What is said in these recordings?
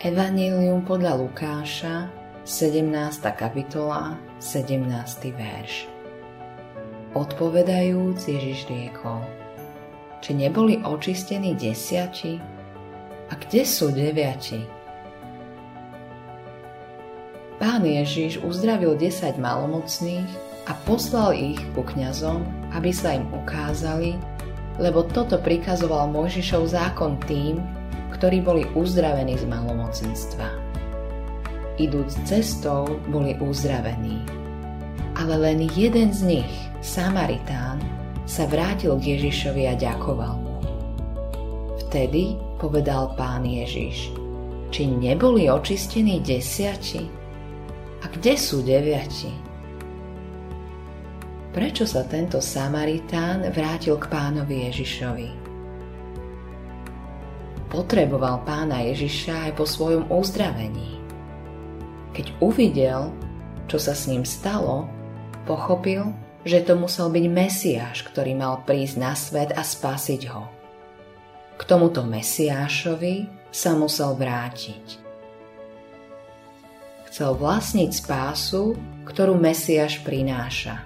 Evangelium podľa Lukáša, 17. kapitola, 17. verš. Odpovedajúc Ježiš riekol, či neboli očistení desiati? A kde sú deviati? Pán Ježiš uzdravil 10 malomocných a poslal ich ku kňazom, aby sa im ukázali, lebo toto prikazoval Mojžišov zákon tým, ktorí boli uzdravení z malomocenstva. Idúc cestou boli uzdravení. Ale len jeden z nich, Samaritán, sa vrátil k Ježišovi a ďakoval mu. Vtedy povedal pán Ježiš, či neboli očistení desiati? A kde sú deviati? Prečo sa tento Samaritán vrátil k pánovi Ježišovi? Potreboval pána Ježiša aj po svojom uzdravení. Keď uvidel, čo sa s ním stalo, pochopil, že to musel byť Mesiáš, ktorý mal prísť na svet a spasiť ho. K tomuto Mesiášovi sa musel vrátiť. Chcel vlastniť spásu, ktorú Mesiáš prináša.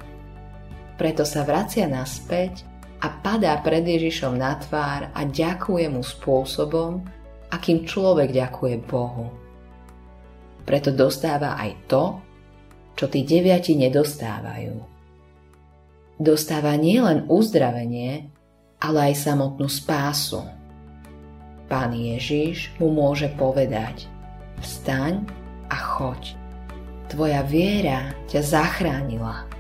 Preto sa vracia naspäť a padá pred Ježišom na tvár a ďakuje mu spôsobom, akým človek ďakuje Bohu. Preto dostáva aj to, čo tí deviati nedostávajú. Dostáva nielen uzdravenie, ale aj samotnú spásu. Pán Ježiš mu môže povedať Vstaň a choď. Tvoja viera ťa zachránila.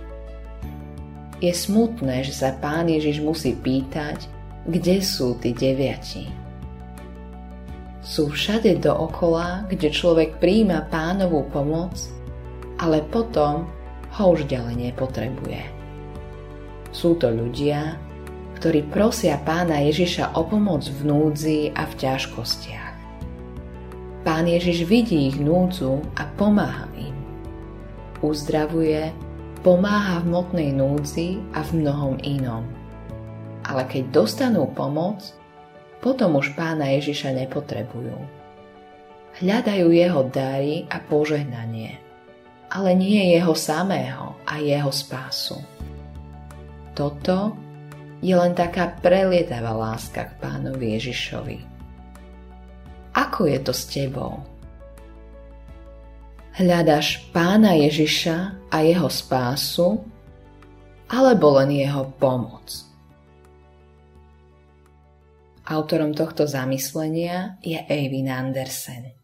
Je smutné, že sa pán Ježiš musí pýtať, kde sú tí deviati. Sú všade dookola, kde človek príjma pánovú pomoc, ale potom ho už ďalej nepotrebuje. Sú to ľudia, ktorí prosia pána Ježiša o pomoc v núdzi a v ťažkostiach. Pán Ježiš vidí ich núdzu a pomáha im. Uzdravuje pomáha v motnej núdzi a v mnohom inom. Ale keď dostanú pomoc, potom už pána Ježiša nepotrebujú. Hľadajú jeho dary a požehnanie, ale nie jeho samého a jeho spásu. Toto je len taká prelietavá láska k pánovi Ježišovi. Ako je to s tebou? Hľadaš pána Ježiša a jeho spásu, alebo len jeho pomoc? Autorom tohto zamyslenia je Eivin Andersen.